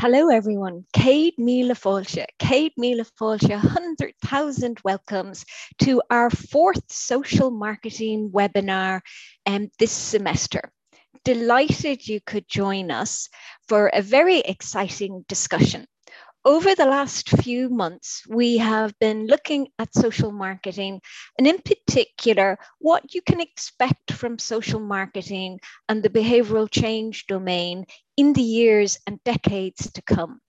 Hello, everyone. Cade Mila Folsha. Cade Mila Folsha, 100,000 welcomes to our fourth social marketing webinar um, this semester. Delighted you could join us for a very exciting discussion over the last few months, we have been looking at social marketing and, in particular, what you can expect from social marketing and the behavioral change domain in the years and decades to come.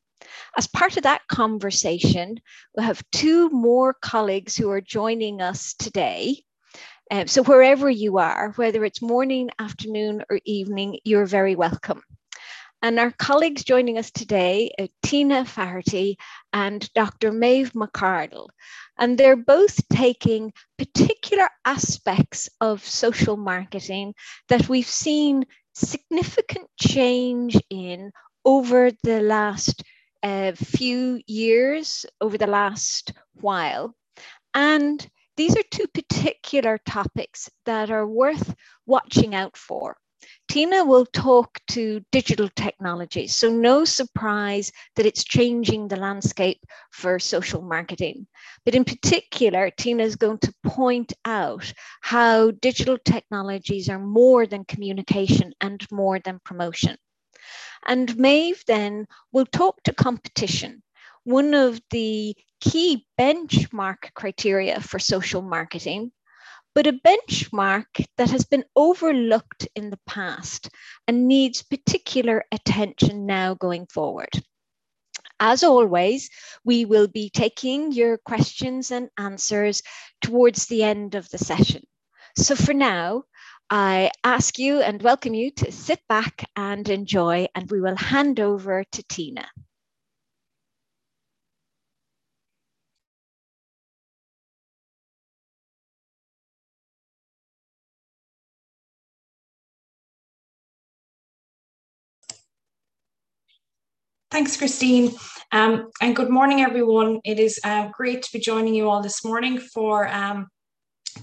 As part of that conversation, we have two more colleagues who are joining us today. Um, so, wherever you are, whether it's morning, afternoon, or evening, you're very welcome. And our colleagues joining us today, uh, Tina Faherty and Dr. Maeve McArdle. And they're both taking particular aspects of social marketing that we've seen significant change in over the last uh, few years, over the last while. And these are two particular topics that are worth watching out for. Tina will talk to digital technologies, so no surprise that it's changing the landscape for social marketing. But in particular, Tina is going to point out how digital technologies are more than communication and more than promotion. And Maeve then will talk to competition, one of the key benchmark criteria for social marketing but a benchmark that has been overlooked in the past and needs particular attention now going forward. As always, we will be taking your questions and answers towards the end of the session. So for now, I ask you and welcome you to sit back and enjoy, and we will hand over to Tina. Thanks, Christine. Um, and good morning, everyone. It is uh, great to be joining you all this morning for um,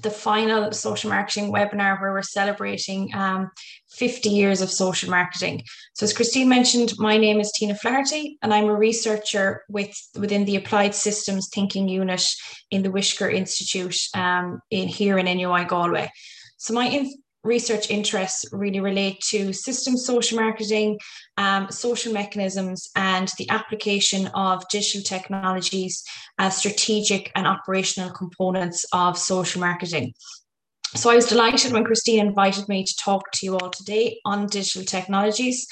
the final social marketing webinar where we're celebrating um, 50 years of social marketing. So as Christine mentioned, my name is Tina Flaherty and I'm a researcher with, within the Applied Systems Thinking Unit in the Whitaker Institute um, in here in NUI Galway. So my research interests really relate to system social marketing, um, social mechanisms, and the application of digital technologies as strategic and operational components of social marketing. So I was delighted when Christine invited me to talk to you all today on digital technologies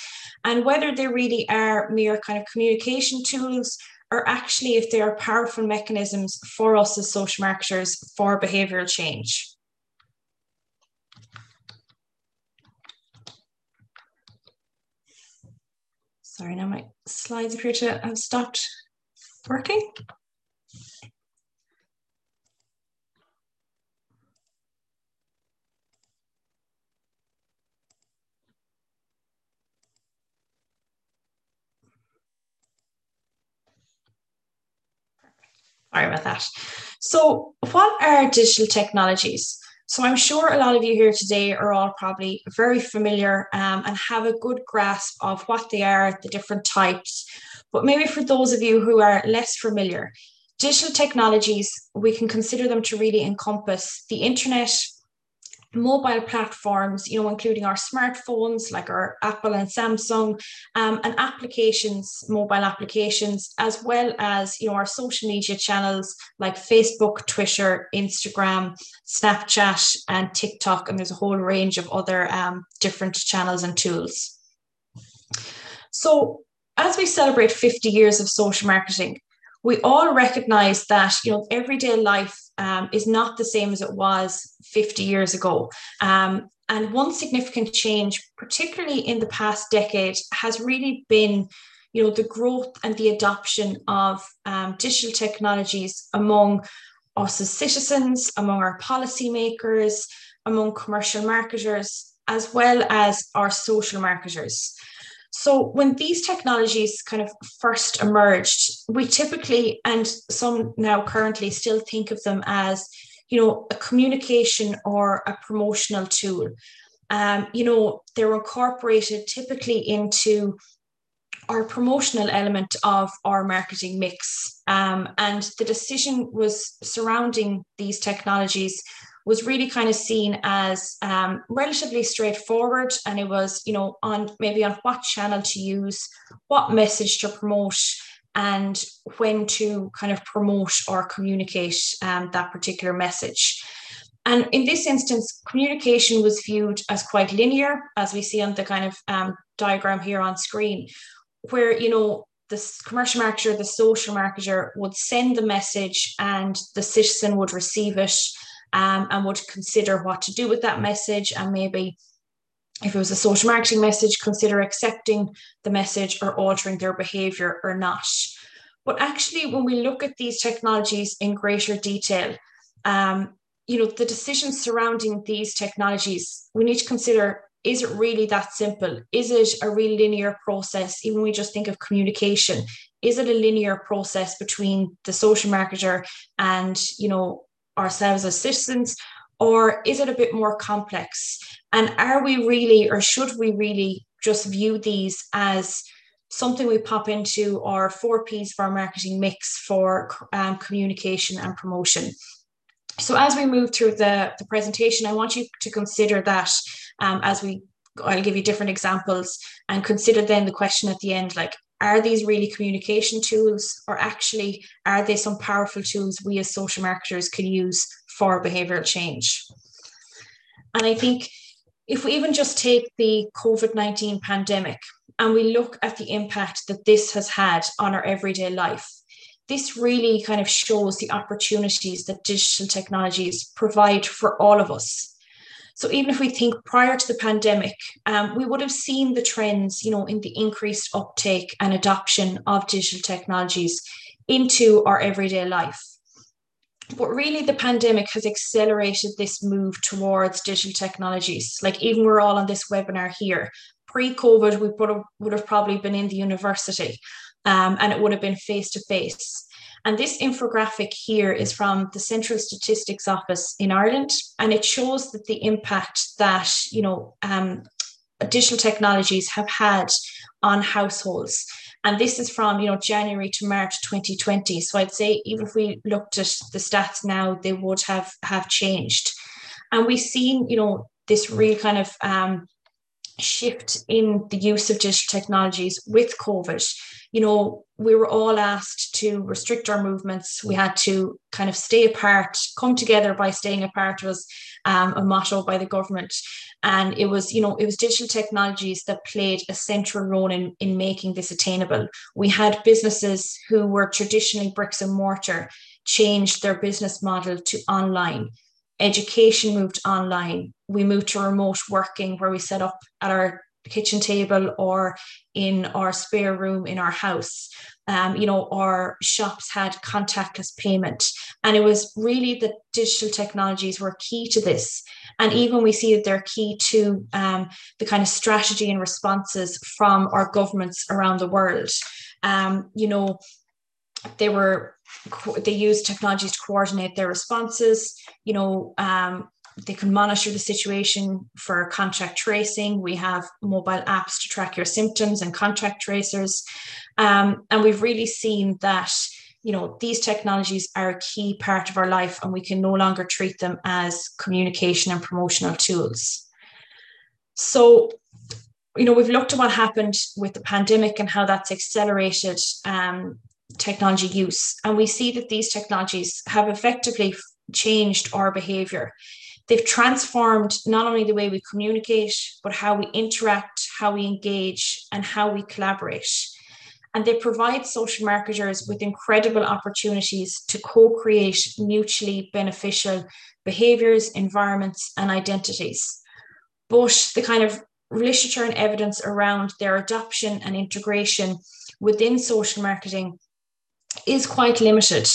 and whether they really are mere kind of communication tools or actually if they are powerful mechanisms for us as social marketers for behavioral change. Sorry, now my slides appear to have stopped working. Sorry about that. So what are digital technologies? So I'm sure a lot of you here today are all probably very familiar um, and have a good grasp of what they are, the different types. But maybe for those of you who are less familiar, digital technologies, we can consider them to really encompass the internet, mobile platforms, you know, including our smartphones like our Apple and Samsung, um, and applications, mobile applications, as well as, you know, our social media channels like Facebook, Twitter, Instagram, Snapchat, and TikTok. And there's a whole range of other um, different channels and tools. So as we celebrate 50 years of social marketing, we all recognize that you know everyday life um, is not the same as it was 50 years ago. Um, and one significant change particularly in the past decade has really been you know the growth and the adoption of um, digital technologies among us as citizens among our policymakers among commercial marketers as well as our social marketers so when these technologies kind of first emerged, we typically and some now currently still think of them as, you know, a communication or a promotional tool. Um, you know, they're incorporated typically into our promotional element of our marketing mix. Um, and the decision was surrounding these technologies was really kind of seen as um, relatively straightforward. And it was you know on maybe on what channel to use what message to promote and when to kind of promote or communicate um, that particular message. And in this instance communication was viewed as quite linear as we see on the kind of um, diagram here on screen where you know the commercial marketer the social marketer would send the message and the citizen would receive it um, and would consider what to do with that message. And maybe if it was a social marketing message consider accepting the message or altering their behavior or not. But actually when we look at these technologies in greater detail um, you know the decisions surrounding these technologies we need to consider is it really that simple? Is it a real linear process? Even when we just think of communication is it a linear process between the social marketer and you know ourselves as citizens or is it a bit more complex and are we really or should we really just view these as something we pop into our four P's for our marketing mix for um, communication and promotion. So as we move through the, the presentation, I want you to consider that um, as we, I'll give you different examples and consider then the question at the end, like, are these really communication tools or actually are they some powerful tools we as social marketers can use for behavioral change? And I think if we even just take the COVID 19 pandemic and we look at the impact that this has had on our everyday life, this really kind of shows the opportunities that digital technologies provide for all of us. So even if we think prior to the pandemic, um, we would have seen the trends, you know, in the increased uptake and adoption of digital technologies into our everyday life. But really, the pandemic has accelerated this move towards digital technologies. Like even we're all on this webinar here. Pre-COVID, we would have, probably been in the university, um, and it would have been face to face. And this infographic here is from the Central Statistics Office in Ireland, and it shows that the impact that you know um, digital technologies have had on households. And this is from you know January to March 2020. So I'd say even if we looked at the stats now, they would have have changed. And we've seen you know this real kind of um, shift in the use of digital technologies with COVID you know, we were all asked to restrict our movements. We had to kind of stay apart, come together by staying apart was um, a motto by the government. And it was, you know, it was digital technologies that played a central role in, in making this attainable. We had businesses who were traditionally bricks and mortar changed their business model to online education moved online. We moved to remote working where we set up at our kitchen table or in our spare room in our house. Um, you know, our shops had contactless payment. And it was really the digital technologies were key to this. And even we see that they're key to um, the kind of strategy and responses from our governments around the world. Um, you know, they were they use technologies to coordinate their responses. You know, um, they can monitor the situation for contact tracing. We have mobile apps to track your symptoms and contact tracers. Um, and we've really seen that you know these technologies are a key part of our life and we can no longer treat them as communication and promotional tools so you know we've looked at what happened with the pandemic and how that's accelerated um, technology use and we see that these technologies have effectively changed our behavior They've transformed not only the way we communicate, but how we interact, how we engage, and how we collaborate. And they provide social marketers with incredible opportunities to co create mutually beneficial behaviors, environments, and identities. But the kind of literature and evidence around their adoption and integration within social marketing is quite limited.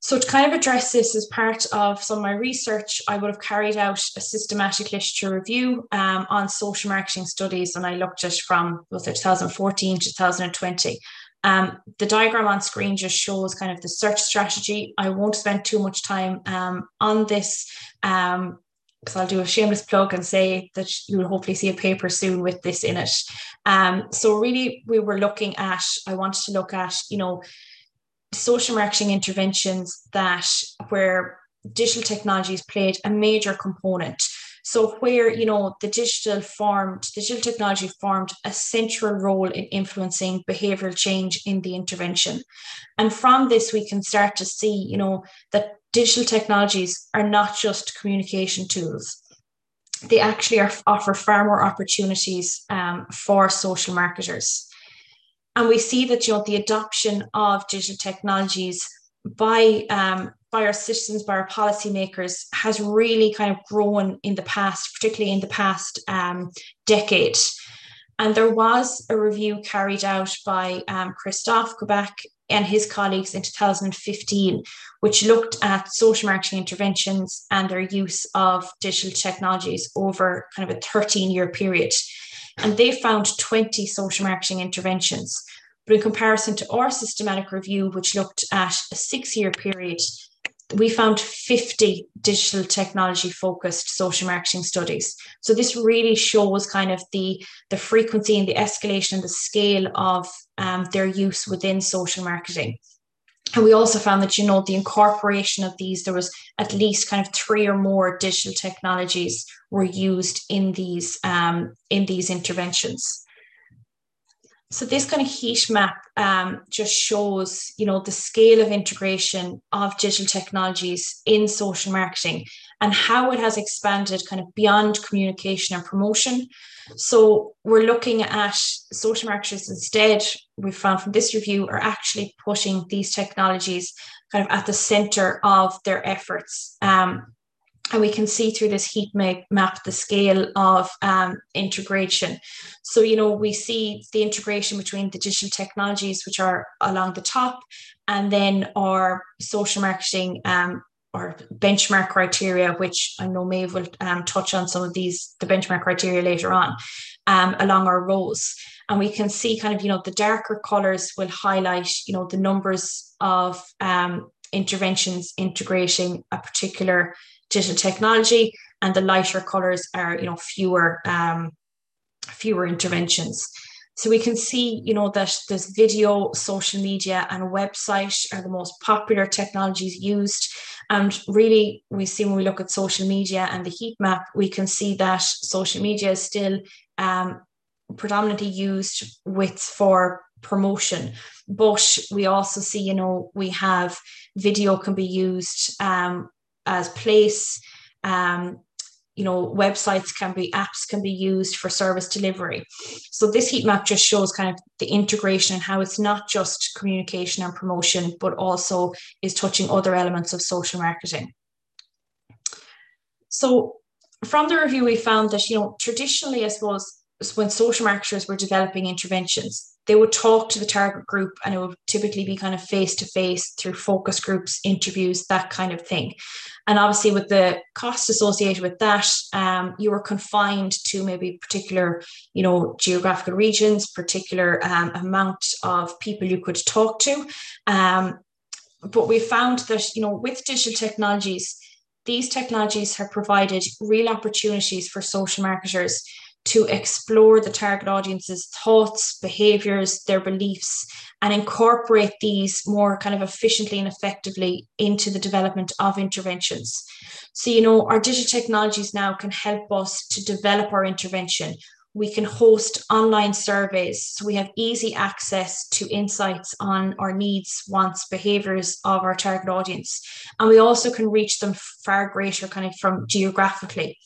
So, to kind of address this as part of some of my research, I would have carried out a systematic literature review um, on social marketing studies, and I looked at from was it 2014 to 2020. Um, the diagram on screen just shows kind of the search strategy. I won't spend too much time um, on this. Um, because I'll do a shameless plug and say that you will hopefully see a paper soon with this in it. Um, so really, we were looking at. I wanted to look at, you know, social marketing interventions that where digital technologies played a major component. So where you know the digital formed, digital technology formed a central role in influencing behavioral change in the intervention, and from this we can start to see you know that digital technologies are not just communication tools. They actually are, offer far more opportunities um, for social marketers. And we see that you know the adoption of digital technologies by um, by our citizens, by our policymakers, has really kind of grown in the past, particularly in the past um, decade. And there was a review carried out by um, Krzysztof Kubacki and his colleagues in 2015, which looked at social marketing interventions and their use of digital technologies over kind of a 13 year period. And they found 20 social marketing interventions. But in comparison to our systematic review, which looked at a six year period, we found 50 digital technology focused social marketing studies. So this really shows kind of the, the frequency and the escalation and the scale of um, their use within social marketing. And we also found that, you know, the incorporation of these, there was at least kind of three or more digital technologies were used in these um, in these interventions. So this kind of heat map um, just shows, you know, the scale of integration of digital technologies in social marketing and how it has expanded kind of beyond communication and promotion. So we're looking at social marketers instead, we found from this review, are actually putting these technologies kind of at the center of their efforts. Um, and we can see through this heat map the scale of um, integration. So, you know, we see the integration between the digital technologies, which are along the top, and then our social marketing um, or benchmark criteria, which I know Maeve will um, touch on some of these, the benchmark criteria later on, um, along our rows. And we can see kind of, you know, the darker colors will highlight, you know, the numbers of um, interventions integrating a particular digital technology, and the lighter colors are you know fewer um, fewer interventions. So we can see, you know, that this video, social media, and website are the most popular technologies used. And really, we see when we look at social media and the heat map, we can see that social media is still um, predominantly used with for promotion. But we also see, you know, we have video can be used um, as place um, you know websites can be apps can be used for service delivery. So this heat map just shows kind of the integration and how it's not just communication and promotion but also is touching other elements of social marketing. So from the review we found that you know traditionally i suppose when social marketers were developing interventions they would talk to the target group and it would typically be kind of face to face through focus groups interviews that kind of thing. And obviously with the cost associated with that um, you were confined to maybe particular you know geographical regions particular um, amount of people you could talk to. Um, but we found that you know with digital technologies these technologies have provided real opportunities for social marketers to explore the target audience's thoughts, behaviors, their beliefs, and incorporate these more kind of efficiently and effectively into the development of interventions. So, you know, our digital technologies now can help us to develop our intervention. We can host online surveys. So we have easy access to insights on our needs, wants, behaviors of our target audience. And we also can reach them far greater kind of from geographically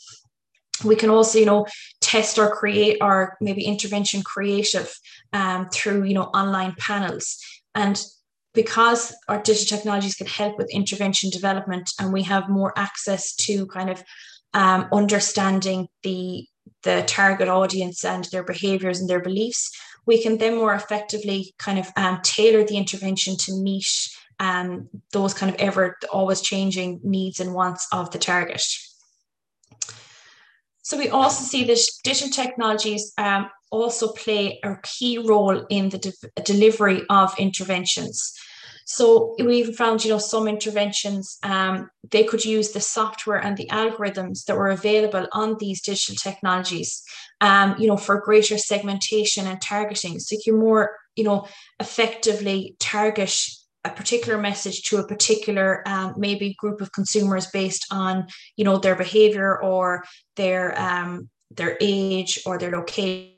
we can also you know test or create our maybe intervention creative um, through you know online panels. And because our digital technologies can help with intervention development and we have more access to kind of um, understanding the the target audience and their behaviors and their beliefs we can then more effectively kind of um, tailor the intervention to meet um, those kind of ever always changing needs and wants of the target so we also see that digital technologies um, also play a key role in the de- delivery of interventions. So we even found, you know, some interventions, um, they could use the software and the algorithms that were available on these digital technologies, um, you know, for greater segmentation and targeting. So you can more, you know, effectively target a particular message to a particular um, maybe group of consumers based on, you know, their behavior or their um, their age or their location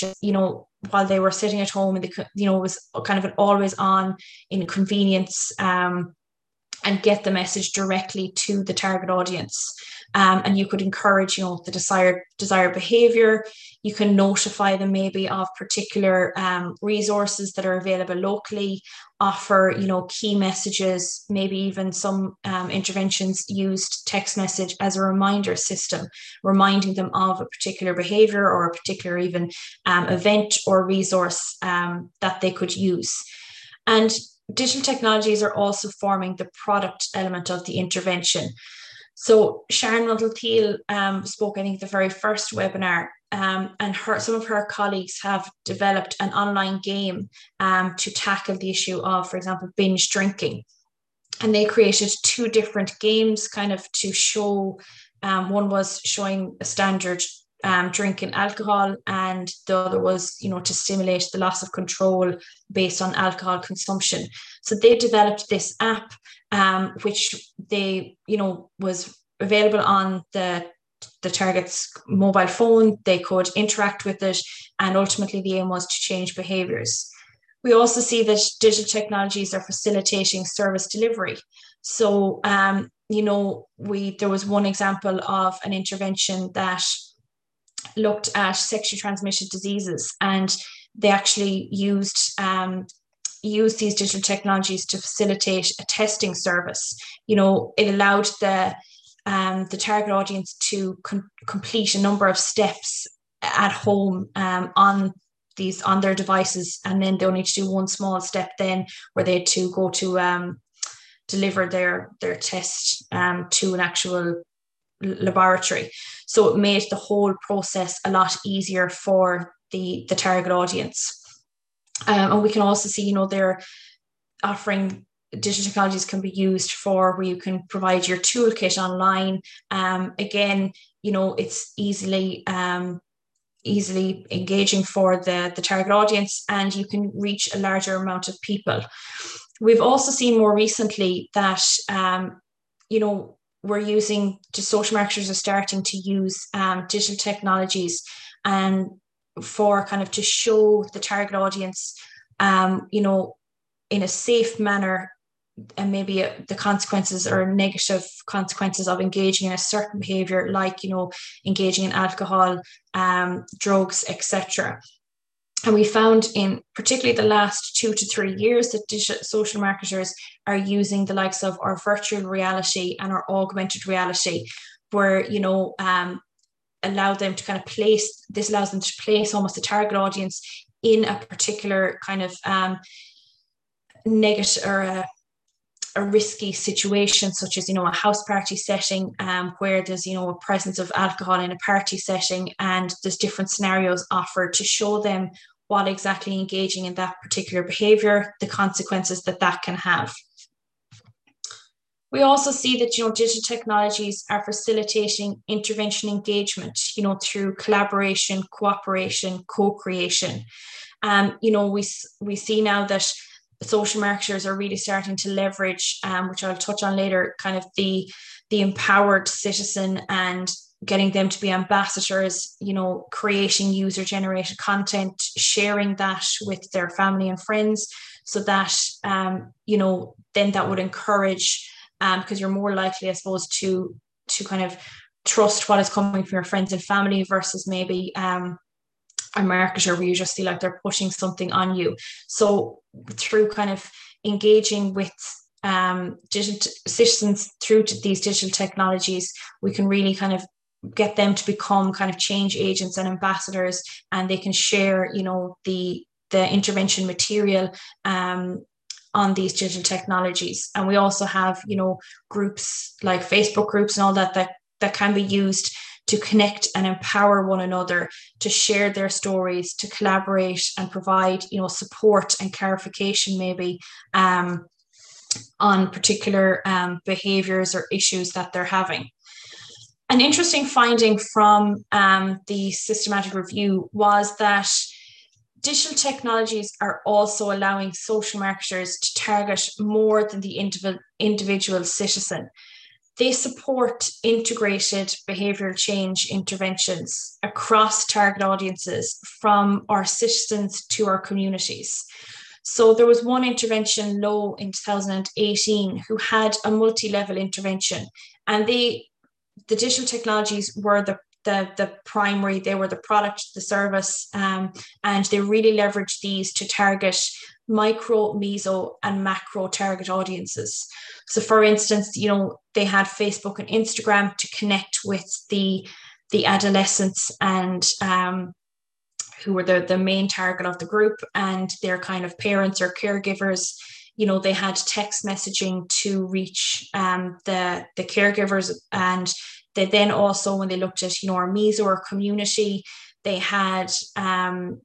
just you know while they were sitting at home and the you know was kind of an always on inconvenience um, and get the message directly to the target audience. Um, and you could encourage you know the desired desired behavior. You can notify them maybe of particular um, resources that are available locally offer you know key messages maybe even some um, interventions used text message as a reminder system reminding them of a particular behavior or a particular even um, event or resource um, that they could use. And digital technologies are also forming the product element of the intervention so Sharon Nuttall um, spoke, I think, the very first webinar, um, and her some of her colleagues have developed an online game um, to tackle the issue of, for example, binge drinking. And they created two different games, kind of to show. Um, one was showing a standard um, drinking alcohol, and the other was, you know, to stimulate the loss of control based on alcohol consumption. So they developed this app, um, which they, you know, was available on the the target's mobile phone. They could interact with it, and ultimately the aim was to change behaviours. We also see that digital technologies are facilitating service delivery. So, um, you know, we there was one example of an intervention that looked at sexually transmitted diseases and they actually used um, used these digital technologies to facilitate a testing service. You know, it allowed the um, the target audience to com- complete a number of steps at home um, on these on their devices, and then they only to do one small step then where they had to go to um, deliver their their test um, to an actual laboratory. So it made the whole process a lot easier for the, the target audience. Um, and we can also see, you know, they're offering digital technologies can be used for where you can provide your toolkit online. Um, again, you know, it's easily um, easily engaging for the, the target audience and you can reach a larger amount of people. We've also seen more recently that, um, you know, we're using to social marketers are starting to use um, digital technologies and for kind of to show the target audience um, you know in a safe manner and maybe the consequences or negative consequences of engaging in a certain behavior like you know engaging in alcohol um, drugs etc and we found in particularly the last two to three years that digital social marketers are using the likes of our virtual reality and our augmented reality, where, you know, um, allow them to kind of place, this allows them to place almost a target audience in a particular kind of um, negative or a, a risky situation, such as you know a house party setting, um, where there's you know a presence of alcohol in a party setting, and there's different scenarios offered to show them what exactly engaging in that particular behavior, the consequences that that can have. We also see that you know digital technologies are facilitating intervention engagement, you know, through collaboration, cooperation, co-creation. Um, you know, we we see now that social marketers are really starting to leverage, um, which I'll touch on later, kind of the the empowered citizen and getting them to be ambassadors, you know, creating user generated content, sharing that with their family and friends, so that, um, you know, then that would encourage, because um, you're more likely, I suppose, to to kind of trust what is coming from your friends and family versus maybe um, a marketer where you just feel like they're pushing something on you. So through kind of engaging with um, digital citizens through these digital technologies, we can really kind of get them to become kind of change agents and ambassadors and they can share you know the the intervention material um, on these digital technologies and we also have you know groups like facebook groups and all that that that can be used to connect and empower one another to share their stories to collaborate and provide you know support and clarification maybe um, on particular um, behaviors or issues that they're having an interesting finding from um, the systematic review was that digital technologies are also allowing social marketers to target more than the individual, individual citizen. They support integrated behavioural change interventions across target audiences from our citizens to our communities. So there was one intervention low in 2018 who had a multi-level intervention and they the digital technologies were the the, the primary, they were the product, the service, um, and they really leveraged these to target micro, meso, and macro target audiences. So, for instance, you know, they had Facebook and Instagram to connect with the the adolescents and um, who were the, the main target of the group and their kind of parents or caregivers you know they had text messaging to reach um, the the caregivers and they then also, when they looked at, you know, our meso or community, they had um,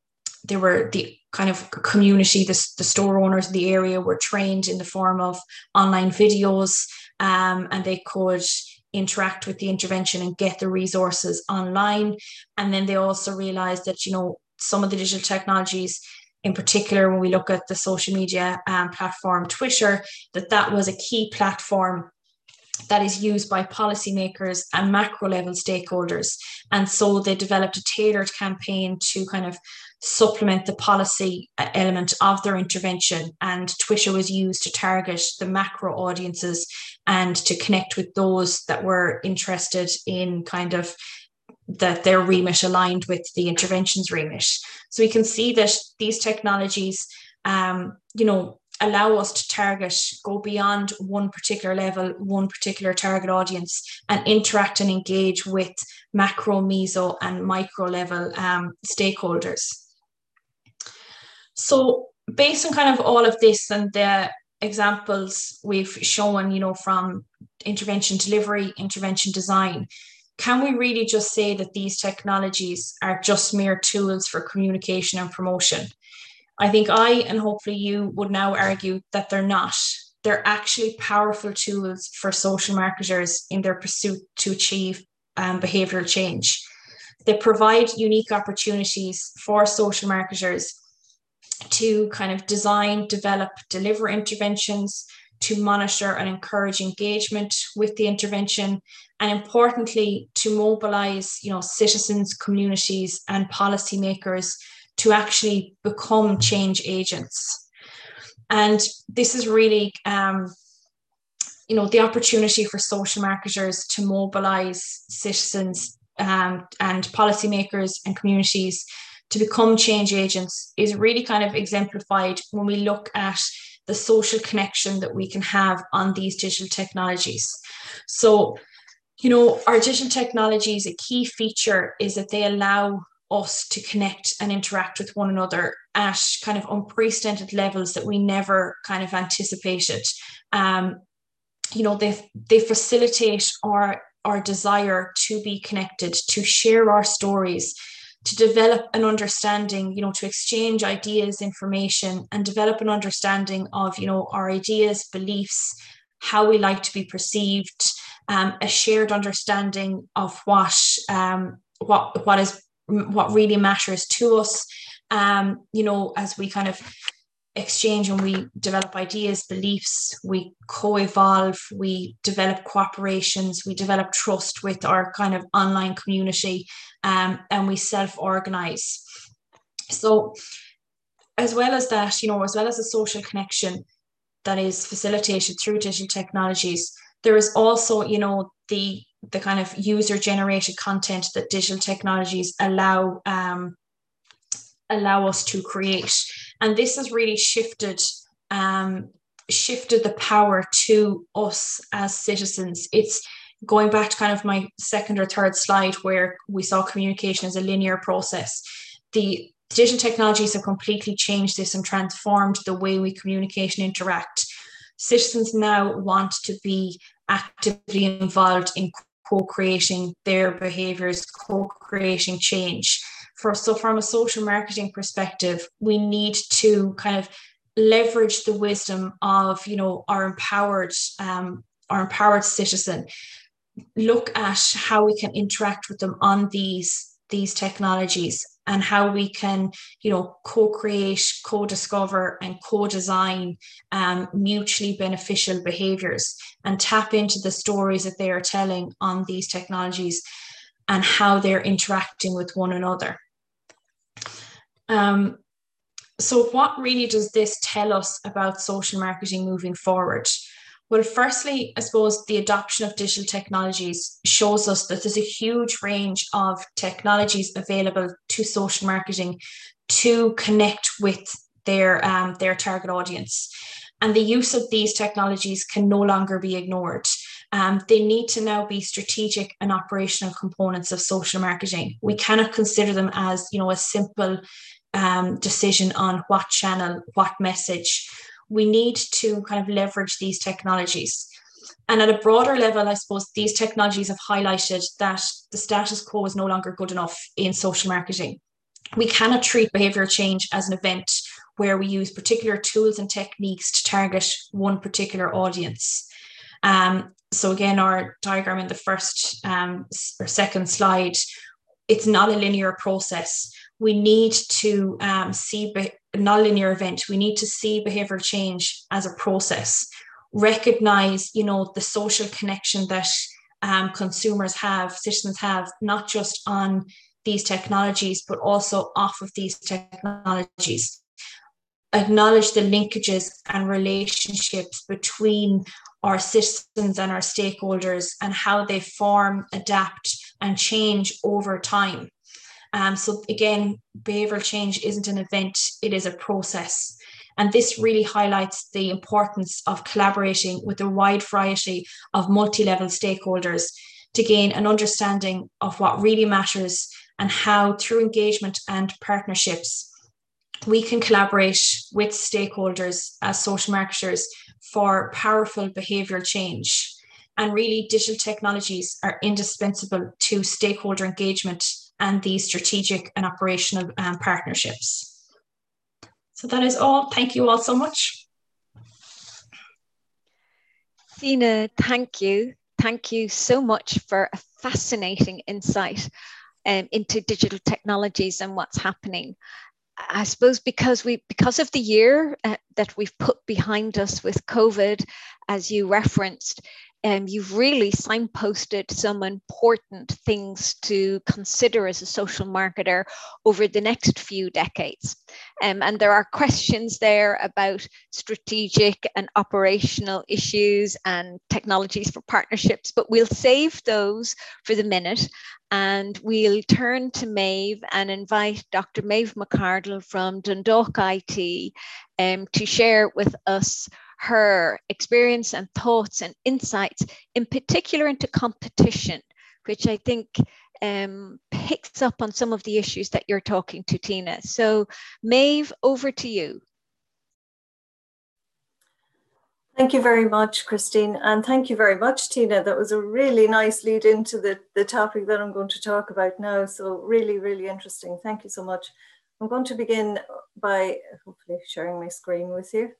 they were the kind of community, the, the store owners in the area were trained in the form of online videos um, and they could interact with the intervention and get the resources online. And then they also realized that, you know, some of the digital technologies in particular when we look at the social media um, platform twitter that that was a key platform that is used by policymakers and macro level stakeholders. And so they developed a tailored campaign to kind of supplement the policy uh, element of their intervention. And Twitter was used to target the macro audiences and to connect with those that were interested in kind of that their remit aligned with the interventions remit. So we can see that these technologies, um, you know, allow us to target, go beyond one particular level, one particular target audience, and interact and engage with macro, meso, and micro level um, stakeholders. So, based on kind of all of this and the examples we've shown, you know, from intervention delivery, intervention design, can we really just say that these technologies are just mere tools for communication and promotion? I think I and hopefully you would now argue that they're not. They're actually powerful tools for social marketers in their pursuit to achieve um, behavioral change. They provide unique opportunities for social marketers to kind of design, develop, deliver interventions, to monitor and encourage engagement with the intervention, and importantly, to mobilize you know, citizens, communities, and policymakers to actually become change agents. And this is really, um, you know, the opportunity for social marketers to mobilize citizens um, and policymakers and communities to become change agents is really kind of exemplified when we look at the social connection that we can have on these digital technologies. So, you know, our digital technologies, a key feature is that they allow us to connect and interact with one another at kind of unprecedented levels that we never kind of anticipated. Um, you know, they they facilitate our our desire to be connected, to share our stories, to develop an understanding, you know, to exchange ideas, information, and develop an understanding of, you know, our ideas, beliefs, how we like to be perceived, um, a shared understanding of what um, what what is what really matters to us um, you know as we kind of exchange and we develop ideas beliefs we co-evolve we develop cooperations we develop trust with our kind of online community um, and we self-organize. So as well as that you know as well as a social connection that is facilitated through digital technologies there is also you know the the kind of user generated content that digital technologies allow um, allow us to create and this has really shifted um, shifted the power to us as citizens it's going back to kind of my second or third slide where we saw communication as a linear process, the digital technologies have completely changed this and transformed the way we communicate and interact. Citizens now want to be actively involved in co-creating their behaviors, co-creating change. For so from a social marketing perspective, we need to kind of leverage the wisdom of you know our empowered um, our empowered citizen. Look at how we can interact with them on these these technologies and how we can you know co-create co-discover and co-design um, mutually beneficial behaviors and tap into the stories that they are telling on these technologies and how they're interacting with one another um, so what really does this tell us about social marketing moving forward well, firstly, I suppose the adoption of digital technologies shows us that there's a huge range of technologies available to social marketing to connect with their um, their target audience. And the use of these technologies can no longer be ignored. Um, they need to now be strategic and operational components of social marketing. We cannot consider them as, you know, a simple um, decision on what channel, what message we need to kind of leverage these technologies. And at a broader level, I suppose these technologies have highlighted that the status quo is no longer good enough in social marketing. We cannot treat behavioral change as an event where we use particular tools and techniques to target one particular audience. Um, so again, our diagram in the first um, or second slide, it's not a linear process. We need to um, see be- nonlinear event. We need to see behavioral change as a process, recognize, you know, the social connection that um, consumers have, citizens have, not just on these technologies, but also off of these technologies. Acknowledge the linkages and relationships between our citizens and our stakeholders and how they form, adapt, and change over time. Um, so again, behavioral change isn't an event, it is a process. And this really highlights the importance of collaborating with a wide variety of multi-level stakeholders to gain an understanding of what really matters and how through engagement and partnerships we can collaborate with stakeholders as social marketers for powerful behavioral change. And really, digital technologies are indispensable to stakeholder engagement and the strategic and operational um, partnerships. So that is all. Thank you all so much. Tina, thank you. Thank you so much for a fascinating insight um, into digital technologies and what's happening. I suppose because we because of the year uh, that we've put behind us with COVID, as you referenced, um, you've really signposted some important things to consider as a social marketer over the next few decades. Um, and there are questions there about strategic and operational issues and technologies for partnerships, but we'll save those for the minute and we'll turn to Maeve and invite Dr. Maeve McArdle from Dundalk IT um, to share with us her experience and thoughts and insights, in particular into competition, which I think um, picks up on some of the issues that you're talking to, Tina. So, Maeve, over to you. Thank you very much, Christine. And thank you very much, Tina. That was a really nice lead into the, the topic that I'm going to talk about now. So really, really interesting. Thank you so much. I'm going to begin by hopefully sharing my screen with you.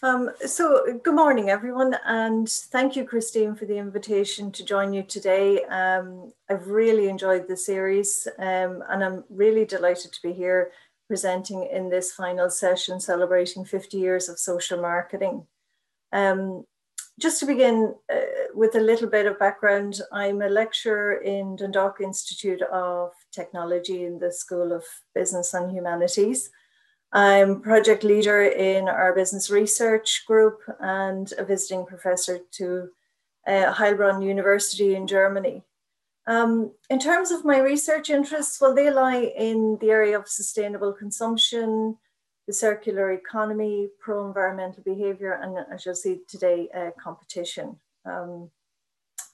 Um, so good morning, everyone, and thank you, Christine, for the invitation to join you today. Um, I've really enjoyed the series, um, and I'm really delighted to be here presenting in this final session celebrating 50 years of social marketing. Um, just to begin uh, with a little bit of background, I'm a lecturer in Dundalk Institute of Technology in the School of Business and Humanities. I'm project leader in our business research group and a visiting professor to uh, Heilbronn University in Germany. Um, in terms of my research interests, well, they lie in the area of sustainable consumption, the circular economy, pro-environmental behavior, and as you'll see today, uh, competition. Um,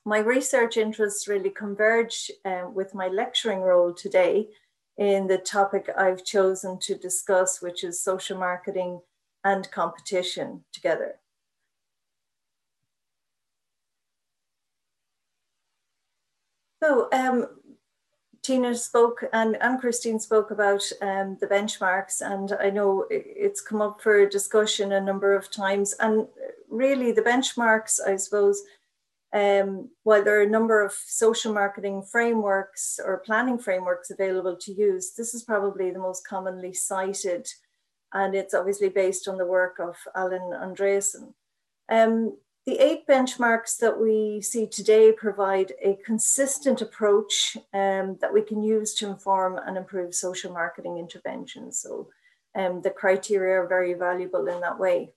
my research interests really converge uh, with my lecturing role today in the topic I've chosen to discuss, which is social marketing and competition together. So um, Tina spoke and, and Christine spoke about um, the benchmarks, and I know it's come up for discussion a number of times. And really, the benchmarks, I suppose, um, while there are a number of social marketing frameworks or planning frameworks available to use, this is probably the most commonly cited, and it's obviously based on the work of Alan Andreasen. Um, the eight benchmarks that we see today provide a consistent approach um, that we can use to inform and improve social marketing interventions. So um, the criteria are very valuable in that way.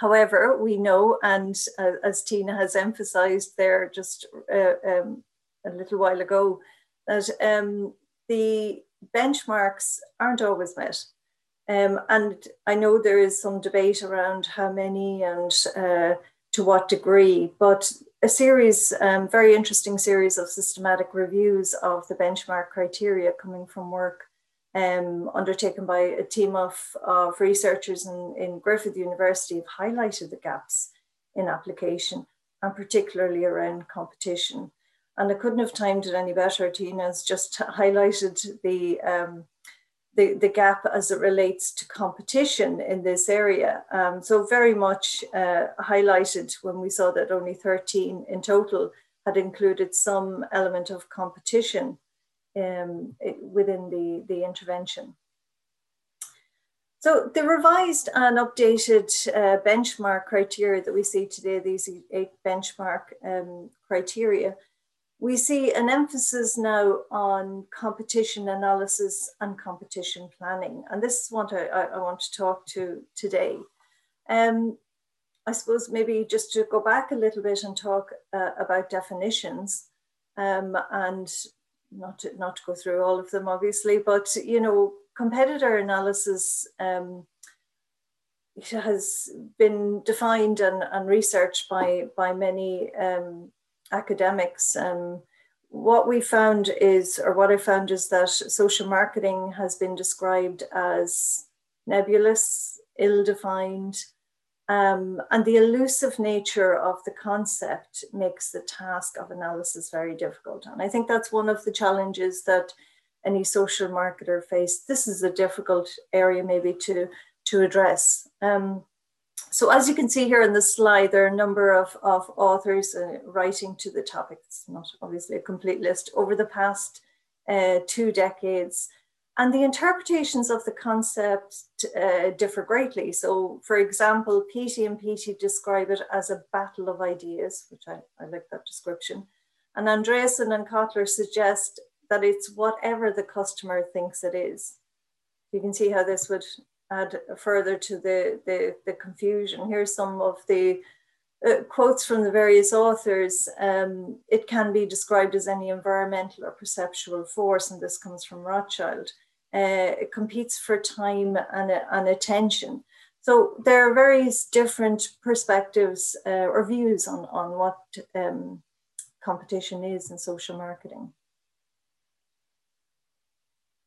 However, we know, and uh, as Tina has emphasized there just uh, um, a little while ago, that um, the benchmarks aren't always met. Um, and I know there is some debate around how many and uh, to what degree, but a series, um, very interesting series of systematic reviews of the benchmark criteria coming from work um, undertaken by a team of, of researchers in, in Griffith University have highlighted the gaps in application and particularly around competition. And I couldn't have timed it any better. Tina's just highlighted the um, the, the gap as it relates to competition in this area. Um, so very much uh, highlighted when we saw that only 13 in total had included some element of competition um, within the, the intervention. So the revised and updated uh, benchmark criteria that we see today, these eight benchmark um, criteria, we see an emphasis now on competition analysis and competition planning. And this is what I, I want to talk to today. Um, I suppose maybe just to go back a little bit and talk uh, about definitions um, and not to, not to go through all of them, obviously, but, you know, competitor analysis um, has been defined and, and researched by, by many um, academics. Um, what we found is, or what I found is that social marketing has been described as nebulous, ill defined, um, and the elusive nature of the concept makes the task of analysis very difficult. And I think that's one of the challenges that any social marketer face. This is a difficult area maybe to, to address. Um, so as you can see here in the slide, there are a number of, of authors uh, writing to the topic. It's not obviously a complete list over the past uh, two decades. And the interpretations of the concept uh, differ greatly. So for example, Peattie and Peattie describe it as a battle of ideas, which I, I like that description. And Andreasen and Kotler suggest that it's whatever the customer thinks it is. You can see how this would add further to the, the, the confusion. Here's some of the uh, quotes from the various authors. Um, it can be described as any environmental or perceptual force, and this comes from Rothschild. Uh, competes for time and, and attention. So there are various different perspectives uh, or views on, on what um, competition is in social marketing.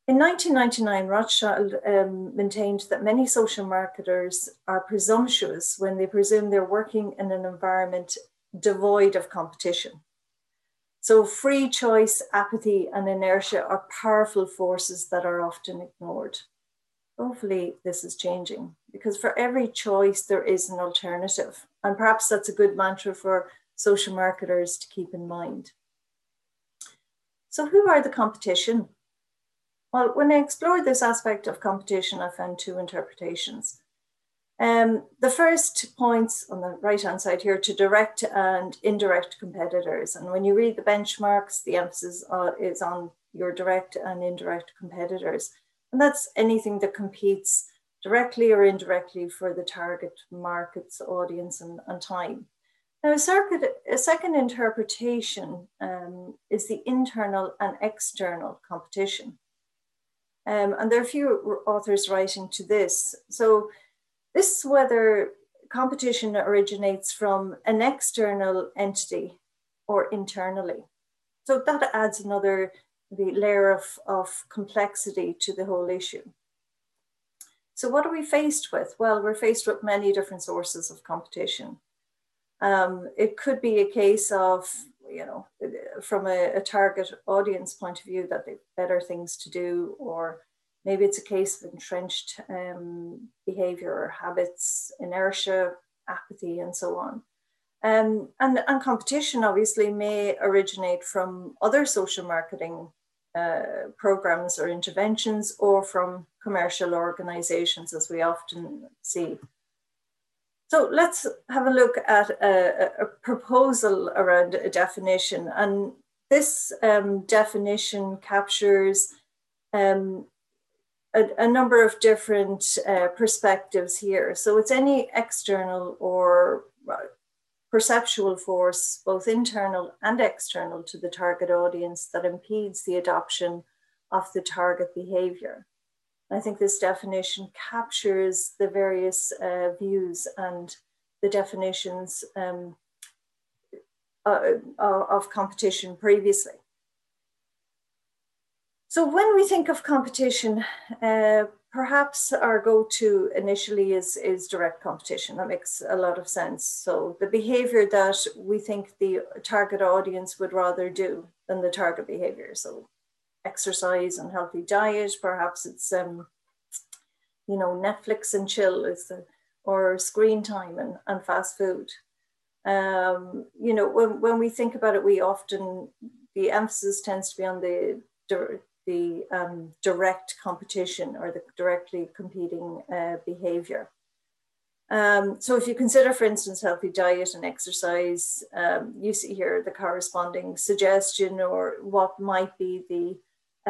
In 1999, Rothschild um, maintained that many social marketers are presumptuous when they presume they're working in an environment devoid of competition. So, free choice, apathy, and inertia are powerful forces that are often ignored. Hopefully, this is changing because for every choice, there is an alternative. And perhaps that's a good mantra for social marketers to keep in mind. So, who are the competition? Well, when I explored this aspect of competition, I found two interpretations. Um, the first points on the right hand side here to direct and indirect competitors. And when you read the benchmarks, the emphasis uh, is on your direct and indirect competitors. And that's anything that competes directly or indirectly for the target market's audience and, and time. Now, a, circuit, a second interpretation um, is the internal and external competition. Um, and there are a few authors writing to this. So this is whether competition originates from an external entity or internally. So that adds another the layer of, of complexity to the whole issue. So what are we faced with? Well, we're faced with many different sources of competition. Um, it could be a case of, you know, from a, a, target audience point of view that they've better things to do, or maybe it's a case of entrenched um, behavior or habits, inertia, apathy, and so on. Um, and, and competition obviously may originate from other social marketing uh, programs or interventions or from commercial organizations, as we often see. So let's have a look at a, a proposal around a definition. And this um, definition captures um, a, a, number of different uh, perspectives here. So it's any external or uh, perceptual force, both internal and external to the target audience, that impedes the adoption of the target behavior. I think this definition captures the various uh, views and the definitions um, uh, of competition previously. So when we think of competition, uh, perhaps our go-to initially is, is direct competition. That makes a lot of sense. So the behavior that we think the target audience would rather do than the target behavior. So exercise and healthy diet. Perhaps it's um, you know Netflix and chill is the or screen time and, and fast food. Um, you know when, when we think about it, we often the emphasis tends to be on the the um, direct competition or the directly competing uh, behavior. Um, so if you consider, for instance, healthy diet and exercise, um, you see here the corresponding suggestion or what might be the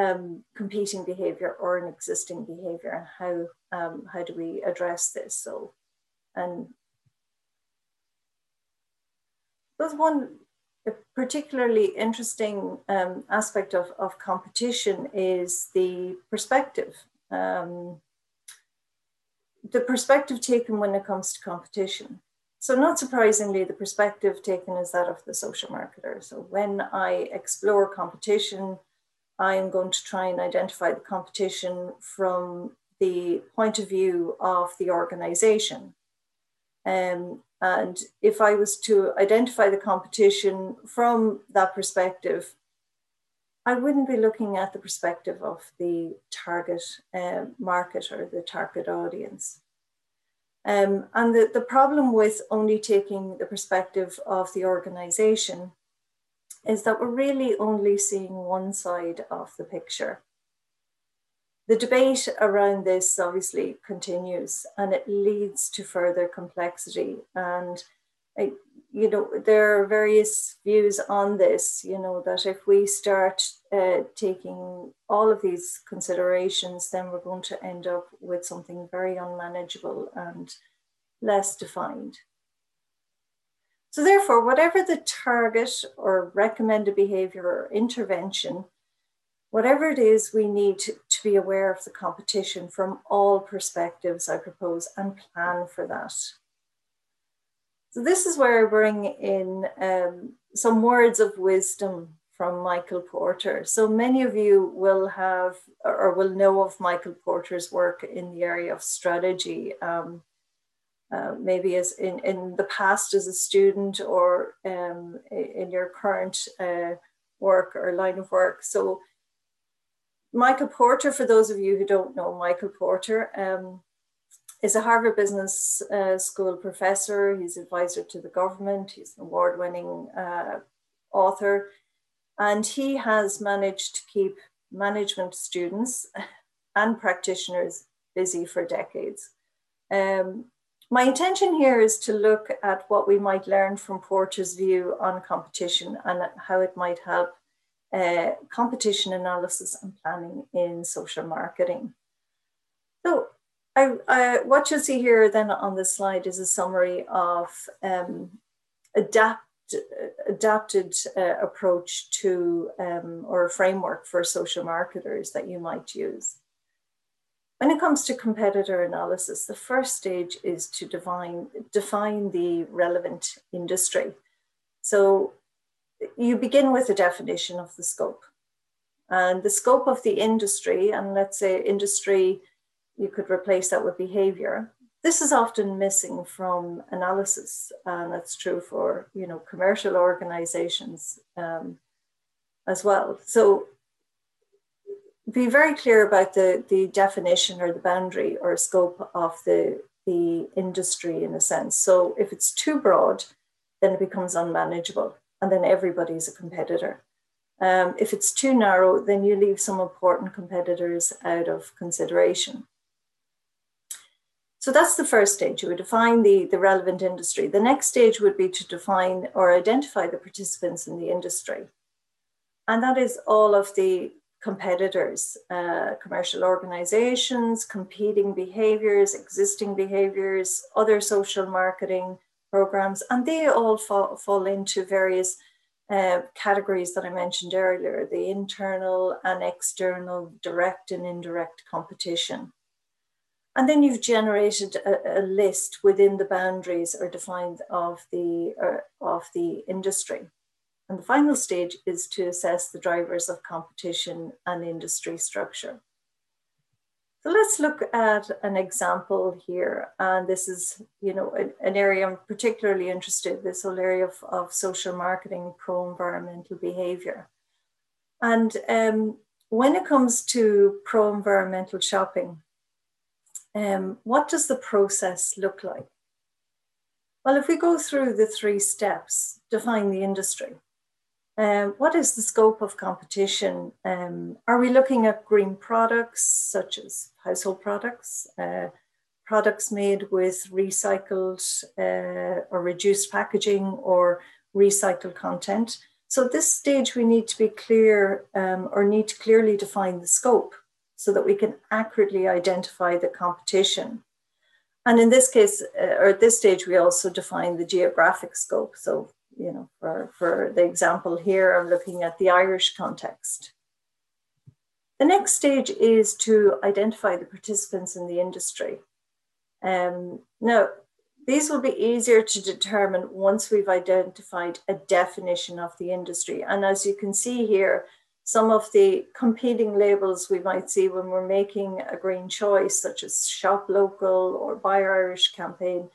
um, competing behavior or an existing behavior and how, um, how do we address this? So, and there's one particularly interesting um, aspect of, of competition is the perspective. Um, the perspective taken when it comes to competition. So, not surprisingly, the perspective taken is that of the social marketer. So, when I explore competition, I'm going to try and identify the competition from the point of view of the organization. Um, and if I was to identify the competition from that perspective, I wouldn't be looking at the perspective of the target uh, market or the target audience. Um, and the, the problem with only taking the perspective of the organization is that we're really only seeing one side of the picture. The debate around this obviously continues and it leads to further complexity. And, you know, there are various views on this, you know, that if we start uh, taking all of these considerations, then we're going to end up with something very unmanageable and less defined. So therefore, whatever the target or recommended behavior or intervention, whatever it is, we need to, be aware of the competition from all perspectives, I propose, and plan for that. So this is where I bring in um, some words of wisdom from Michael Porter. So many of you will have or will know of Michael Porter's work in the area of strategy. Um, uh, maybe as in, in the past as a student or um, in your current uh, work or line of work. So Michael Porter, for those of you who don't know Michael Porter, um, is a Harvard Business uh, School professor. He's advisor to the government. He's an award-winning uh, author, and he has managed to keep management students and practitioners busy for decades. Um, my intention here is to look at what we might learn from Porter's view on competition and how it might help uh, competition analysis and planning in social marketing. So I, I, what you'll see here then on this slide is a summary of um, adapt, adapted uh, approach to um, or a framework for social marketers that you might use. When it comes to competitor analysis, the first stage is to define, define the relevant industry. So you begin with a definition of the scope. And the scope of the industry, and let's say industry, you could replace that with behavior. This is often missing from analysis, and that's true for you know commercial organizations um, as well. So be very clear about the, the definition or the boundary or scope of the, the industry in a sense. So if it's too broad, then it becomes unmanageable and then everybody's a competitor. Um, if it's too narrow, then you leave some important competitors out of consideration. So that's the first stage. You would define the, the relevant industry. The next stage would be to define or identify the participants in the industry. And that is all of the competitors, uh, commercial organizations, competing behaviors, existing behaviors, other social marketing programs, and they all fall, fall into various uh, categories that I mentioned earlier the internal and external, direct and indirect competition. And then you've generated a, a list within the boundaries or defined of the, uh, of the industry. And the final stage is to assess the drivers of competition and industry structure. So let's look at an example here. And this is, you know, an, area I'm particularly interested this whole area of, of social marketing, pro-environmental behavior. And um, when it comes to pro-environmental shopping, um, what does the process look like? Well, if we go through the three steps, define the industry. Um, what is the scope of competition? Um, are we looking at green products such as household products, uh, products made with recycled uh, or reduced packaging or recycled content? So at this stage, we need to be clear um, or need to clearly define the scope so that we can accurately identify the competition. And in this case, uh, or at this stage, we also define the geographic scope. So you know, for, for the example here, I'm looking at the Irish context. The next stage is to identify the participants in the industry. Um, now, these will be easier to determine once we've identified a definition of the industry. And as you can see here, some of the competing labels we might see when we're making a green choice, such as shop local or buy Irish campaign,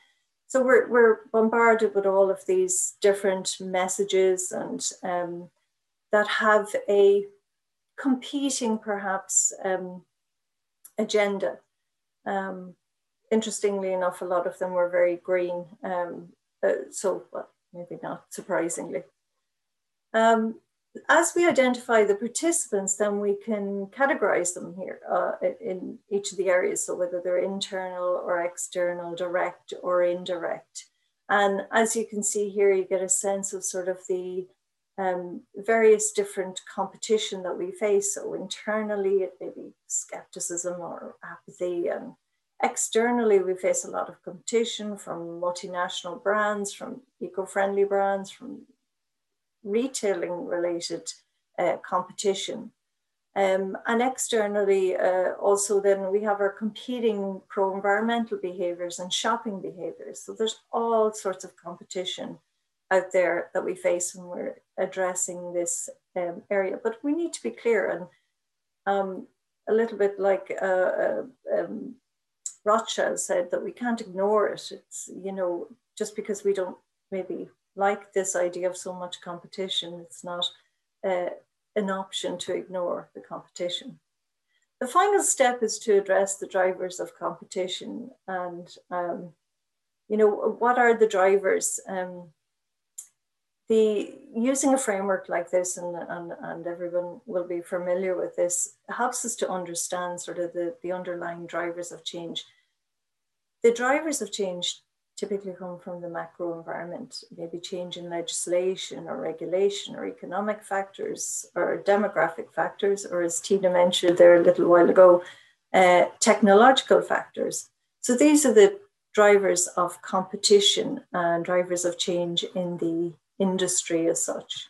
so we're, we're bombarded with all of these different messages and um, that have a competing perhaps um, agenda. Um, interestingly enough, a lot of them were very green. Um, uh, so well, maybe not surprisingly. As we identify the participants, then we can categorize them here uh, in each of the areas. So whether they're internal or external, direct or indirect. And as you can see here, you get a sense of sort of the um, various different competition that we face. So internally, it may be skepticism or apathy. And externally, we face a lot of competition from multinational brands, from eco-friendly brands, from retailing related uh, competition. Um, and externally, uh, also then we have our competing pro-environmental behaviors and shopping behaviors. So there's all sorts of competition out there that we face when we're addressing this um, area. But we need to be clear and um, a little bit like uh, uh um, Rothschild said that we can't ignore it. It's, you know, just because we don't maybe like this idea of so much competition, it's not uh, an option to ignore the competition. The final step is to address the drivers of competition and, um, you know, what are the drivers? Um, the using a framework like this and, and, and everyone will be familiar with this helps us to understand sort of the, the underlying drivers of change. The drivers of change typically come from the macro environment, maybe change in legislation or regulation or economic factors or demographic factors, or as Tina mentioned there a little while ago, uh, technological factors. So these are the drivers of competition and drivers of change in the industry as such.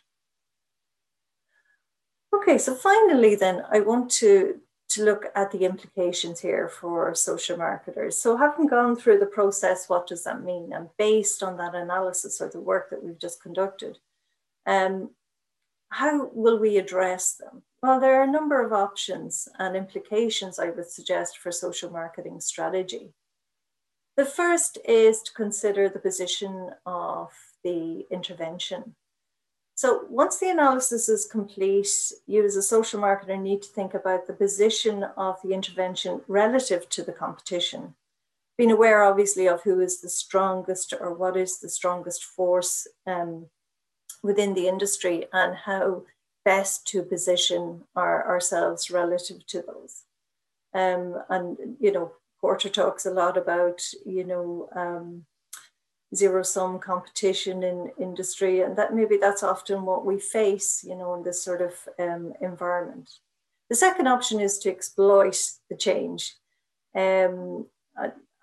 Okay, so finally then I want to to look at the implications here for social marketers. So having gone through the process, what does that mean? And based on that analysis or the work that we've just conducted, um, how will we address them? Well, there are a number of options and implications I would suggest for social marketing strategy. The first is to consider the position of the intervention. So once the analysis is complete, you as a social marketer need to think about the position of the intervention relative to the competition. Being aware, obviously, of who is the strongest or what is the strongest force um, within the industry and how best to position our, ourselves relative to those. Um, and, you know, Porter talks a lot about, you know, um, zero sum competition in industry, and that maybe that's often what we face, you know, in this sort of um, environment. The second option is to exploit the change. Um,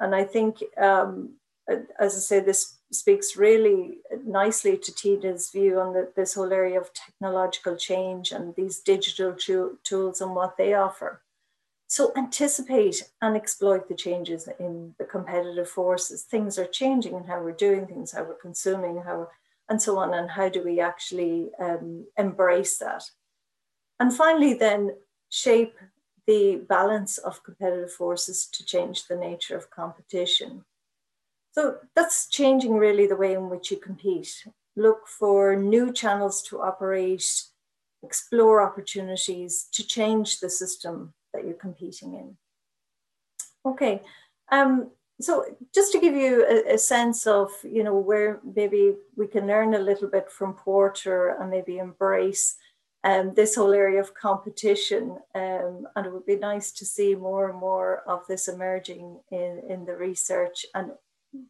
and I think, um, as I say, this speaks really nicely to Tina's view on the, this whole area of technological change and these digital tools and what they offer. So anticipate and exploit the changes in the competitive forces. Things are changing in how we're doing things, how we're consuming, how and so on, and how do we actually um, embrace that? And finally, then shape the balance of competitive forces to change the nature of competition. So that's changing really the way in which you compete. Look for new channels to operate, explore opportunities to change the system that you're competing in. Okay, um, so just to give you a, a, sense of, you know, where maybe we can learn a little bit from Porter and maybe embrace um, this whole area of competition. Um, and it would be nice to see more and more of this emerging in, in the research and,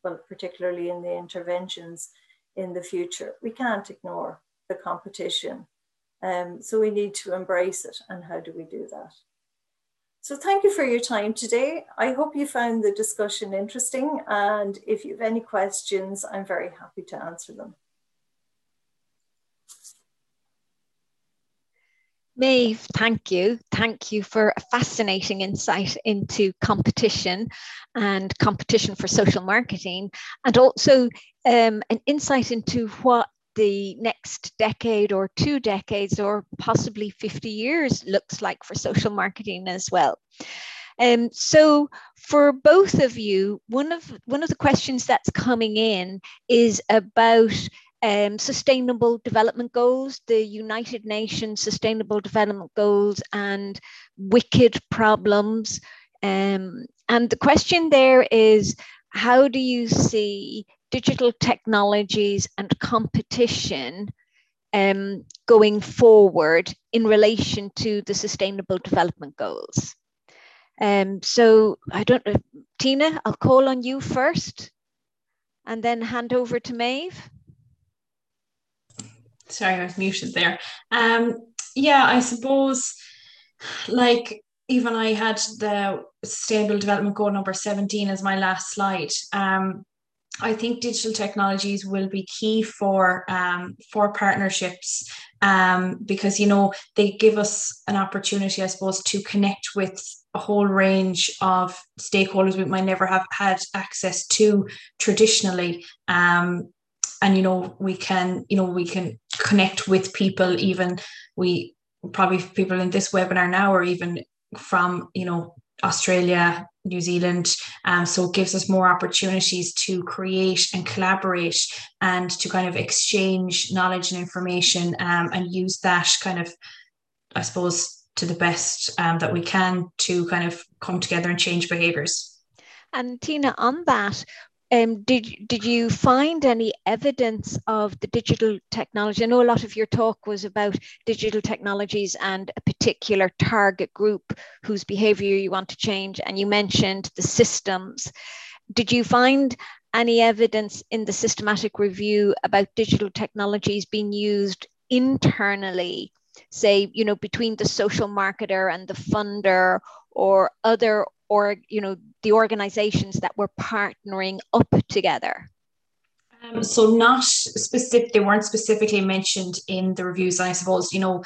well, particularly in the interventions in the future. We can't ignore the competition. Um, so we need to embrace it. And how do we do that? So thank you for your time today. I hope you found the discussion interesting. And if you have any questions, I'm very happy to answer them. Maeve, thank you. Thank you for a fascinating insight into competition and competition for social marketing, and also um, an insight into what the next decade or two decades or possibly 50 years looks like for social marketing as well. Um, so for both of you, one of one of the questions that's coming in is about um, sustainable development goals, the United Nations Sustainable Development Goals, and wicked problems. Um, and the question there is, how do you see digital technologies and competition um, going forward in relation to the Sustainable Development Goals. Um, so I don't know, Tina, I'll call on you first and then hand over to Maeve. Sorry, I was muted there. Um, yeah, I suppose like even I had the Sustainable Development Goal number 17 as my last slide. Um, I think digital technologies will be key for um, for partnerships um, because you know they give us an opportunity, I suppose, to connect with a whole range of stakeholders we might never have had access to traditionally. Um, and you know we can you know we can connect with people even we probably people in this webinar now or even from you know Australia, New Zealand. Um, so it gives us more opportunities to create and collaborate and to kind of exchange knowledge and information um, and use that kind of, I suppose, to the best um, that we can to kind of come together and change behaviors. And Tina, on that, um, did, did you find any evidence of the digital technology? I know a lot of your talk was about digital technologies and a particular target group whose behavior you want to change, and you mentioned the systems. Did you find any evidence in the systematic review about digital technologies being used internally, say, you know, between the social marketer and the funder or other or you know the organizations that were partnering up together um, so not specific they weren't specifically mentioned in the reviews i suppose you know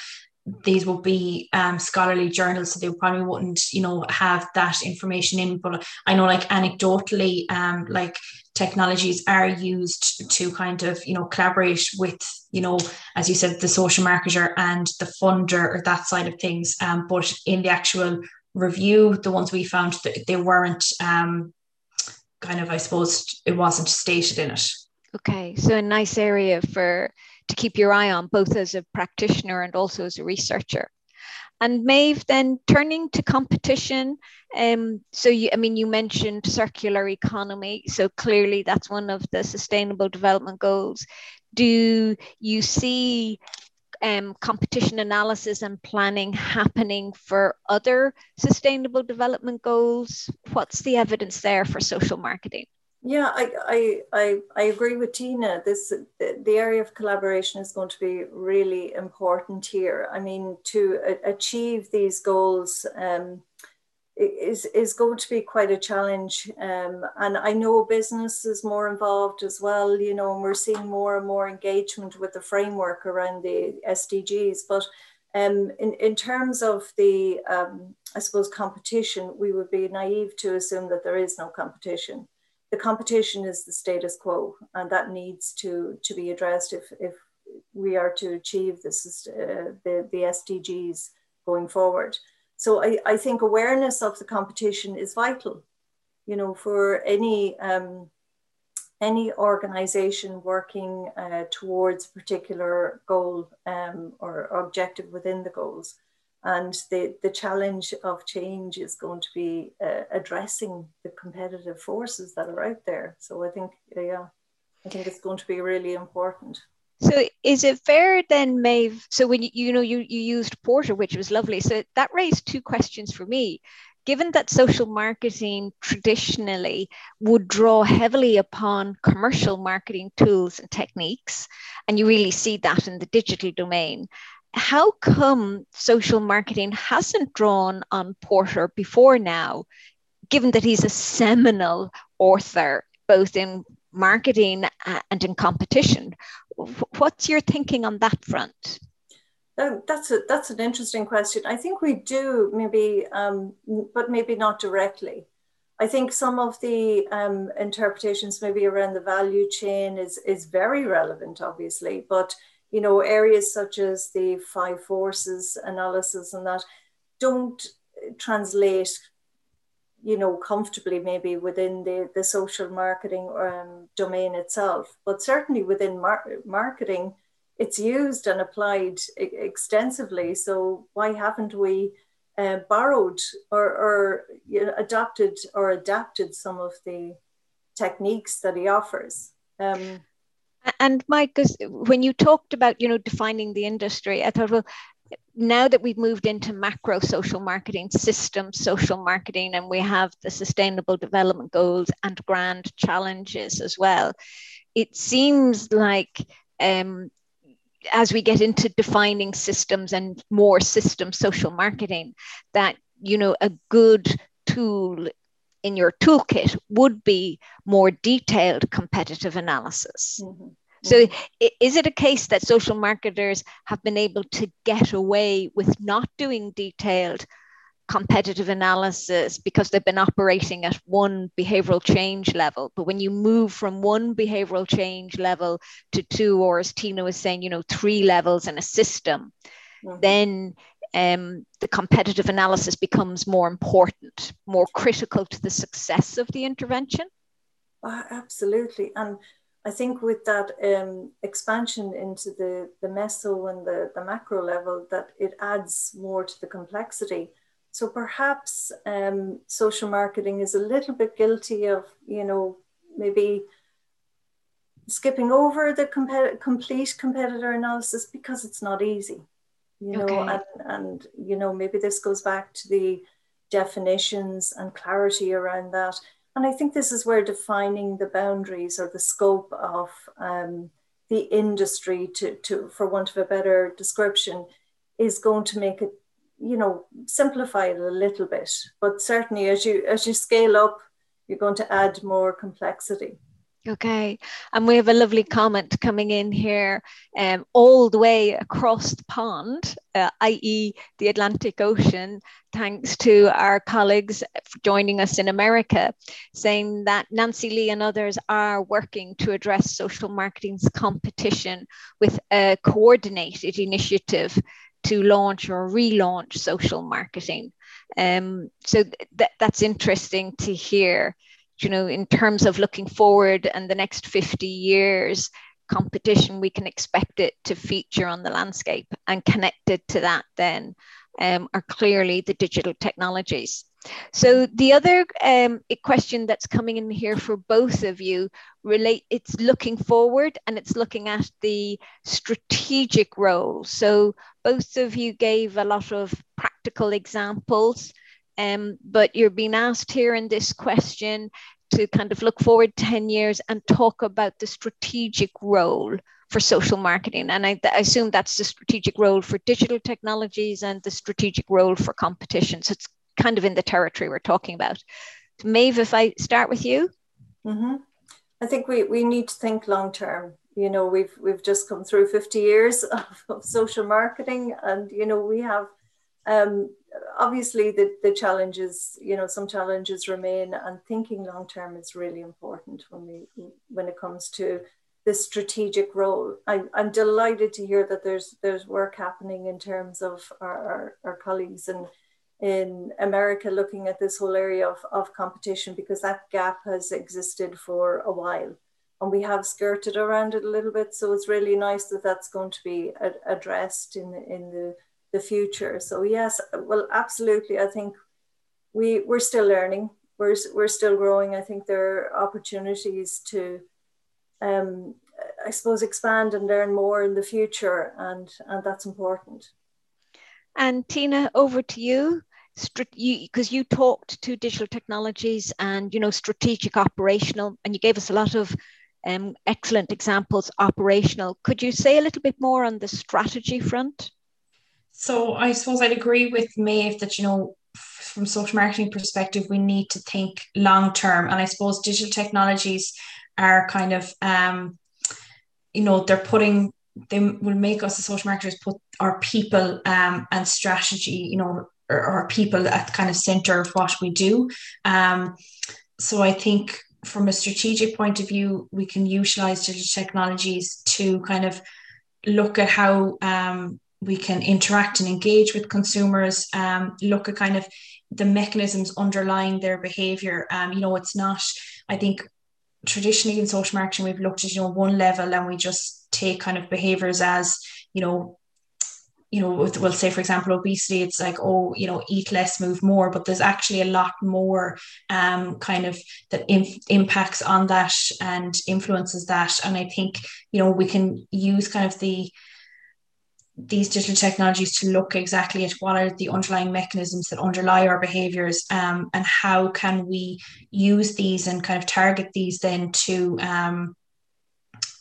these would be um, scholarly journals, so they probably wouldn't, you know, have that information in. But I know, like anecdotally, um, like technologies are used to kind of, you know, collaborate with, you know, as you said, the social marketer and the funder or that side of things. Um, but in the actual review, the ones we found, that they weren't um, kind of, I suppose, it wasn't stated in it. Okay, so a nice area for to keep your eye on, both as a practitioner and also as a researcher. And Maeve, then turning to competition. Um, so, you, I mean, you mentioned circular economy. So clearly, that's one of the Sustainable Development Goals. Do you see um, competition analysis and planning happening for other Sustainable Development Goals? What's the evidence there for social marketing? Yeah, I, I, I, I agree with Tina. This the, area of collaboration is going to be really important here. I mean, to achieve these goals um, is is going to be quite a challenge. Um, and I know business is more involved as well. You know, and we're seeing more and more engagement with the framework around the SDGs. But um, in in terms of the, um, I suppose, competition, we would be naive to assume that there is no competition the competition is the status quo, and that needs to to be addressed if if we are to achieve this uh, the the SDGs going forward. So I, I think awareness of the competition is vital, you know, for any um, any organization working uh, towards a particular goal um, or objective within the goals. And the, the challenge of change is going to be uh, addressing the competitive forces that are out there. So I think, yeah, I think it's going to be really important. So is it fair then, Maeve? So when you, you know you, you used Porter, which was lovely. So that raised two questions for me. Given that social marketing traditionally would draw heavily upon commercial marketing tools and techniques, and you really see that in the digital domain, how come social marketing hasn't drawn on Porter before now, given that he's a seminal author, both in marketing and in competition? What's your thinking on that front? Um, that's a that's an interesting question. I think we do maybe, um, but maybe not directly. I think some of the um, interpretations maybe around the value chain is is very relevant, obviously, but you know, areas such as the five forces analysis and that don't translate, you know, comfortably maybe within the, the social marketing um, domain itself, but certainly within mar- marketing, it's used and applied extensively. So why haven't we uh, borrowed or, or you know, adopted or adapted some of the techniques that he offers? Um, and Mike, when you talked about, you know, defining the industry, I thought, well, now that we've moved into macro social marketing systems, social marketing, and we have the sustainable development goals and grand challenges as well, it seems like um, as we get into defining systems and more system social marketing, that you know a good tool in your toolkit would be more detailed competitive analysis. Mm-hmm. So, mm-hmm. is it a case that social marketers have been able to get away with not doing detailed competitive analysis because they've been operating at one behavioral change level? But when you move from one behavioral change level to two, or as Tina was saying, you know, three levels in a system, mm-hmm. then um, the competitive analysis becomes more important, more critical to the success of the intervention? Uh, absolutely. And I think with that um, expansion into the, the meso and the, the macro level, that it adds more to the complexity. So perhaps um, social marketing is a little bit guilty of, you know, maybe skipping over the compet- complete competitor analysis because it's not easy you know okay. and, and you know maybe this goes back to the definitions and clarity around that and i think this is where defining the boundaries or the scope of um, the industry to, to for want of a better description is going to make it you know simplify it a little bit. But certainly as you as you scale up you're going to add more complexity Okay, and we have a lovely comment coming in here, um, all the way across the pond, uh, i.e., the Atlantic Ocean, thanks to our colleagues joining us in America, saying that Nancy Lee and others are working to address social marketing's competition with a coordinated initiative to launch or relaunch social marketing. Um, so th- that's interesting to hear you know, in terms of looking forward and the next 50 years competition, we can expect it to feature on the landscape and connected to that then um, are clearly the digital technologies. So the other um, question that's coming in here for both of you relate it's looking forward and it's looking at the strategic role. So both of you gave a lot of practical examples um, but you're being asked here in this question to kind of look forward 10 years and talk about the strategic role for social marketing. And I, I, assume that's the strategic role for digital technologies and the strategic role for competition. So it's kind of in the territory we're talking about. Maeve, if I start with you. Mm-hmm. I think we, we need to think long term. You know, we've we've just come through 50 years of, of social marketing, and you know, we have um, obviously the, the challenges, you know, some challenges remain and thinking long term is really important when we when it comes to the strategic role. I, I'm delighted to hear that there's there's work happening in terms of our, our, our colleagues and in America looking at this whole area of, of competition because that gap has existed for a while and we have skirted around it a little bit. So it's really nice that that's going to be addressed in, in the the future. So yes, well, absolutely. I think we we're still learning. We're we're still growing. I think there are opportunities to, um, I suppose, expand and learn more in the future, and and that's important. And Tina, over to you because you, you, talked to digital technologies and you know strategic operational and you gave us a lot of um, excellent examples operational could you say a little bit more on the strategy front so I suppose I'd agree with Maeve that, you know, from social marketing perspective, we need to think long term. And I suppose digital technologies are kind of, um, you know, they're putting, they will make us as social marketers put our people um, and strategy, you know, or, or people at kind of center of what we do. Um, so I think from a strategic point of view, we can utilize digital technologies to kind of look at how um, we can interact and engage with consumers, um, look at kind of the mechanisms underlying their behavior. Um, you know, it's not, I think traditionally in social marketing, we've looked at, you know, one level and we just take kind of behaviors as, you know, you know, we'll say, for example, obesity, it's like, oh, you know, eat less, move more, but there's actually a lot more um, kind of that inf- impacts on that and influences that. And I think, you know, we can use kind of the, these digital technologies to look exactly at what are the underlying mechanisms that underlie our behaviors um, and how can we use these and kind of target these then to um,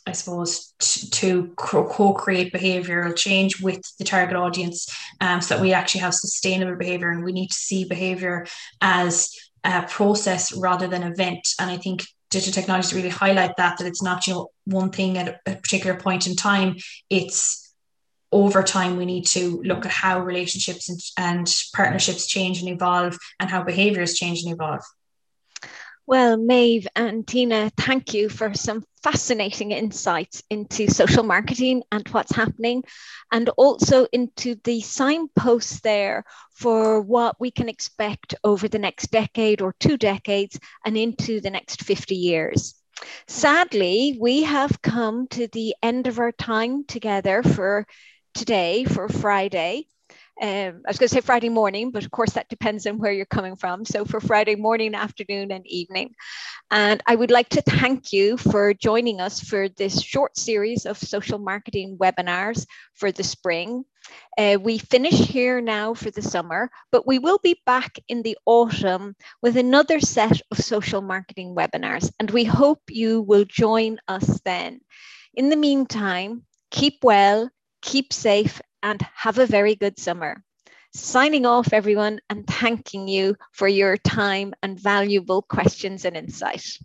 I suppose to, to co-create behavioral change with the target audience um, so that we actually have sustainable behavior and we need to see behavior as a process rather than event. And I think digital technologies really highlight that that it's not you know one thing at a particular point in time. It's over time we need to look at how relationships and, and partnerships change and evolve and how behaviors change and evolve well, Maeve and Tina, thank you for some fascinating insights into social marketing and what's happening, and also into the signposts there for what we can expect over the next decade or two decades and into the next 50 years. Sadly, we have come to the end of our time together for today for Friday. Um, I was going to say Friday morning, but of course that depends on where you're coming from. So for Friday morning, afternoon, and evening. And I would like to thank you for joining us for this short series of social marketing webinars for the spring. Uh, we finish here now for the summer, but we will be back in the autumn with another set of social marketing webinars, and we hope you will join us then. In the meantime, keep well keep safe, and have a very good summer. Signing off, everyone, and thanking you for your time and valuable questions and insight.